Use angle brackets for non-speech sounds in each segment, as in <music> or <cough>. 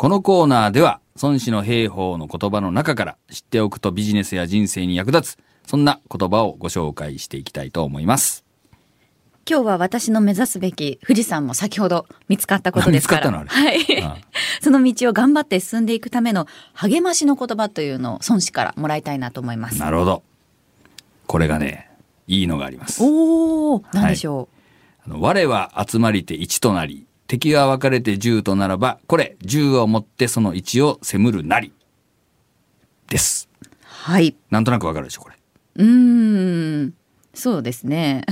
このコーナーでは、孫子の兵法の言葉の中から知っておくとビジネスや人生に役立つ、そんな言葉をご紹介していきたいと思います。今日は私の目指すべき富士山も先ほど見つかったことですから。見つかったのあはいああ。<laughs> その道を頑張って進んでいくための励ましの言葉というのを孫子からもらいたいなと思います。なるほど。これがね、いいのがあります。おお、なんでしょあの我は集まりて一となり、敵が分かれて十とならば、これ、十をもってその一を攻るなり。です。う。はい。なんとなくわかるでしょ、これ。うーん。そうですね。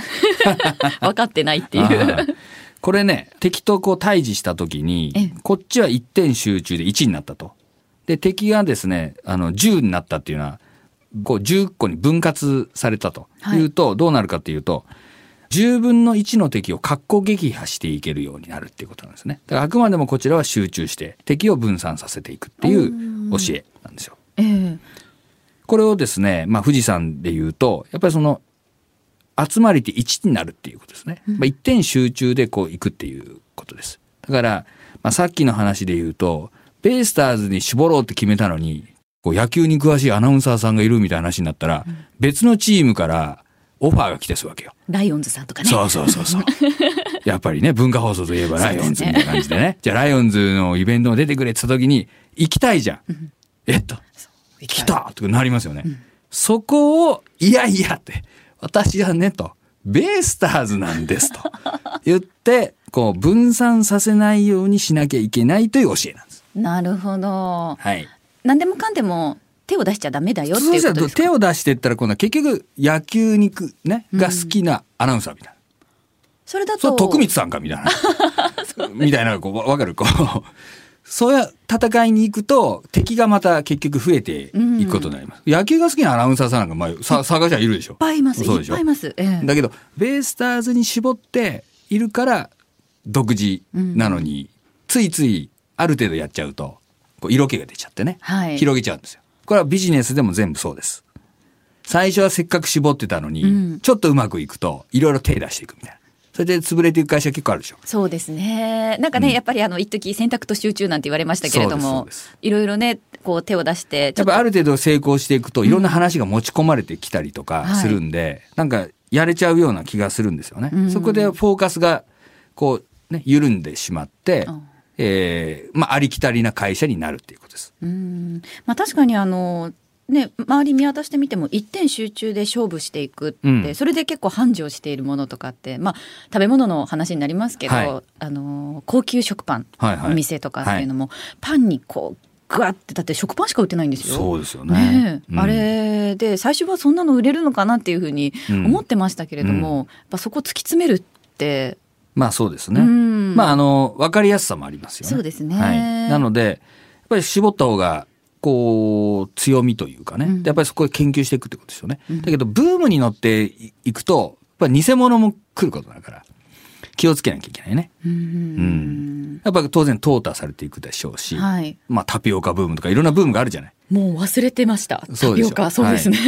<laughs> 分かってないっていあう。ーこれね、敵とこう対峙した時ええに、こっちは一点集中で1になったと。で、敵がですね、あの、10になったっていうのは、こう10個に分割されたというと、どうなるかっていうと、10分の1の敵を格好撃破していけるようになるっていうことなんですね。だからあくまでもこちらは集中して敵を分散させていくっていう教えなんですよ。ええこれをですね、まあ富士山で言うと、やっぱりその、集まりって1になるっていうことですね。まあ一点集中でこう行くっていうことです。だから、まあさっきの話で言うと、ベイスターズに絞ろうって決めたのに、こう野球に詳しいアナウンサーさんがいるみたいな話になったら、別のチームからオファーが来てするわけよ。ライオンズさんとかね。そうそうそうそう。<laughs> やっぱりね、文化放送といえばライオンズみたいな感じでね。じゃあライオンズのイベントも出てくれって言った時に、行きたいじゃん。えっと、来たとかなりますよね。そこを、いやいやって、私はね、と、ベイスターズなんですと <laughs> 言って、こう、分散させないようにしなきゃいけないという教えなんです。なるほど。はい。何でもかんでも手を出しちゃダメだよっていうこと手を出していったら今度は結局野球に行くね、が好きなアナウンサーみたいな。それだと。徳光さんかみたいな。<laughs> みたいな、こう、わわかる？こう。そういう戦いに行くと、敵がまた結局増えていくことになります。野球が好きなアナウンサーさんなんか、まあ、さ探しはいるでしょ。いいっぱいいます。そうでしょいっぱいいます。ええだけど、ベイスターズに絞っているから、独自なのに、ついついある程度やっちゃうと、こう色気が出ちゃってね、はい広げちゃうんですよ。これはビジネスでも全部そうです。最初はせっかく絞ってたのに、うんちょっとうまくいくと、いろいろ手出していくみたいな。それで潰れていく会社結構あるでしょ。そうですね。なんかね、やっぱりあの、一時選択と集中なんて言われましたけれどもいろいろね、こう手を出して、ちょっとやっぱある程度成功していくと、いろんな話が持ち込まれてきたりとかはいするんで、なんかやれちゃうような気がするんですよね。うんそこでフォーカスが、こう、ね、緩んでしまって、うんえーまあ、ありきたりな会社になるっていうこと。うん。まあ確かにあの、ね、周り見渡してみても一点集中で勝負していくって、うん。それで結構繁盛しているものとかって、まあ、食べ物の話になりますけど、はい。あの高級食パンはいはい。お店とかっていうのも、パンにこうグワってだって食パンしか売ってないんですよ。そうですよね。うん。あれで最初はそんなの売れるのかなっていうふうにうん。思ってましたけれども、やっぱそこ突き詰めるって、まあそうですね。うん。まああの、わかりやすさもありますよね。そうですね。はい。なので、ぱり絞った方が、こう、強みというかね。うんでやっぱりそこで研究していくってことですよね。だけど、ブームに乗っていくと、やっぱり偽物も来ることだから、気をつけなきゃいけないね。うんうん。やっぱり当然淘汰されていくでしょうし、はい、まあタピオカブームとかいろんなブームがあるじゃない。もう忘れてましたタピオカそうですね、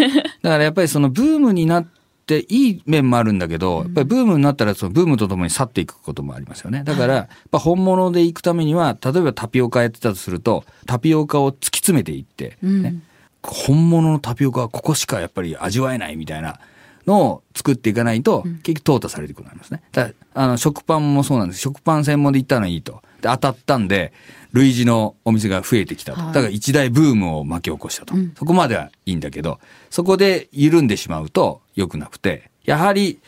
だからやっぱりそのブームになっていい面もあるんだけど、やっぱりブームになったらそのブームとともに去っていくこともありますよね。だから、やっぱ本物で行くためには、例えばタピオカやってたとすると、タピオカを突き詰めていって、うんね、本物のタピオカはここしかやっぱり味わえないみたいなのを作っていかないと、結局淘汰されていくことになりますね。だあの、食パンもそうなんです。食パン専門で行ったのはいいと。で、当たったんで、類似のお店が増えてきたと。はいだから一大ブームを巻き起こしたと。うんそこまではいいんだけど、そこで緩んでしまうと良くなくて、やはり、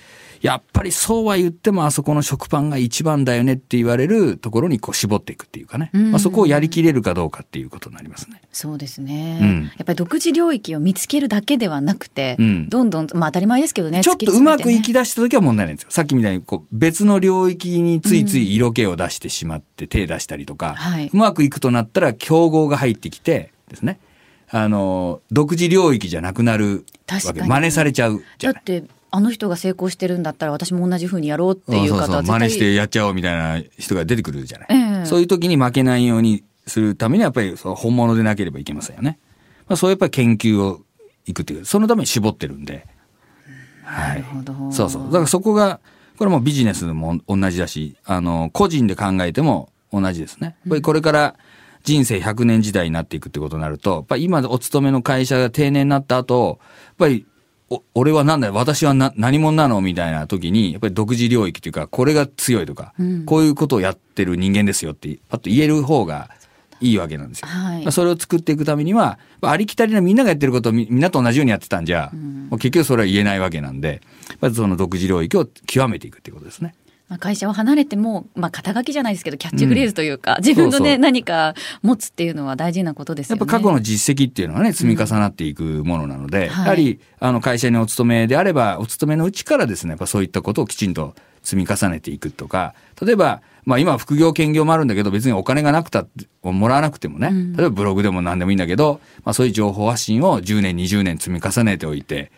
やっぱりそうは言ってもあそこの食パンが一番だよねって言われるところにこう絞っていくっていうかね。うんまあ、そこをやりきれるかどうかっていうことになりますね。そうですね、うんやっぱり独自領域を見つけるだけではなくて、うんどんどんまあ当たり前ですけどねちょっとうまくいき突出した時は問題ないんですよ。さっきみたいにこう別の領域についつい色気を出してしまって手出したりとか、はいうまくいくとなったら競合が入ってきてですね、あの、独自領域じゃなくなるわけ。真似されちゃうじゃない。だってあの人が成功してるんだったら私も同じ風にやろうっていう方は絶対真似してやっちゃおうみたいな人が出てくるじゃない。ええそういう時に負けないようにするためにはやっぱりそう本物でなければいけませんよね。まあ、そうやっぱり研究をいくっていう、そのために絞ってるんで。はないる。ほどそうそう。だからそこが、これもビジネスでも同じだし、あの、個人で考えても同じですね。やっぱりこれから人生100年時代になっていくってことになると、やっぱり今お勤めの会社が定年になった後、やっぱりお俺は何だよ、私はな何者なの？みたいな時に、やっぱり独自領域というか、これが強いとか、うん。こういうことをやってる人間ですよって、パッと言える方がいいわけなんですよ。はい。まあそれを作っていくためには、まあありきたりなみんながやってることをみみんなと同じようにやってたんじゃ、もう結局それは言えないわけなんで、まずその独自領域を極めていくっていうことですね。まあ会社を離れても、まあ、肩書きじゃないですけどキャッチフレーズというか、自分のね何か持つっていうのは大事なことですよね。やっぱ過去の実績っていうのはね、積み重なっていくものなので、はい。やはり、あの、会社にお勤めであれば、お勤めのうちからですね、やっぱそういったことをきちんと積み重ねていくとか、例えば、まあ今は副業兼業もあるんだけど、別にお金がなくたって、もらわなくてもね、うん。例えばブログでも何でもいいんだけど、まあそういう情報発信を10年、20年積み重ねておいて、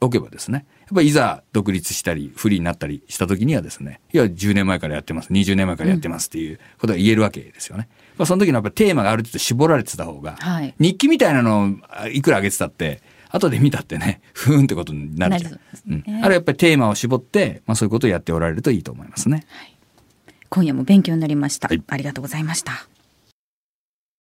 おけばですね、やっぱりいざ独立したり、フリーになったりした時にはですね、いや、10年前からやってます、20年前からやってますっていうことが言えるわけですよね。まあその時のやっぱりテーマがある程度絞られてた方が、はい日記みたいなのをあいくら上げてたって、後で見たってね、ふーんってことになるじゃん。なるそうんねあれやっぱりテーマを絞って、まあそういうことをやっておられるといいと思いますね。今夜も勉強になりました、はいありがとうございました。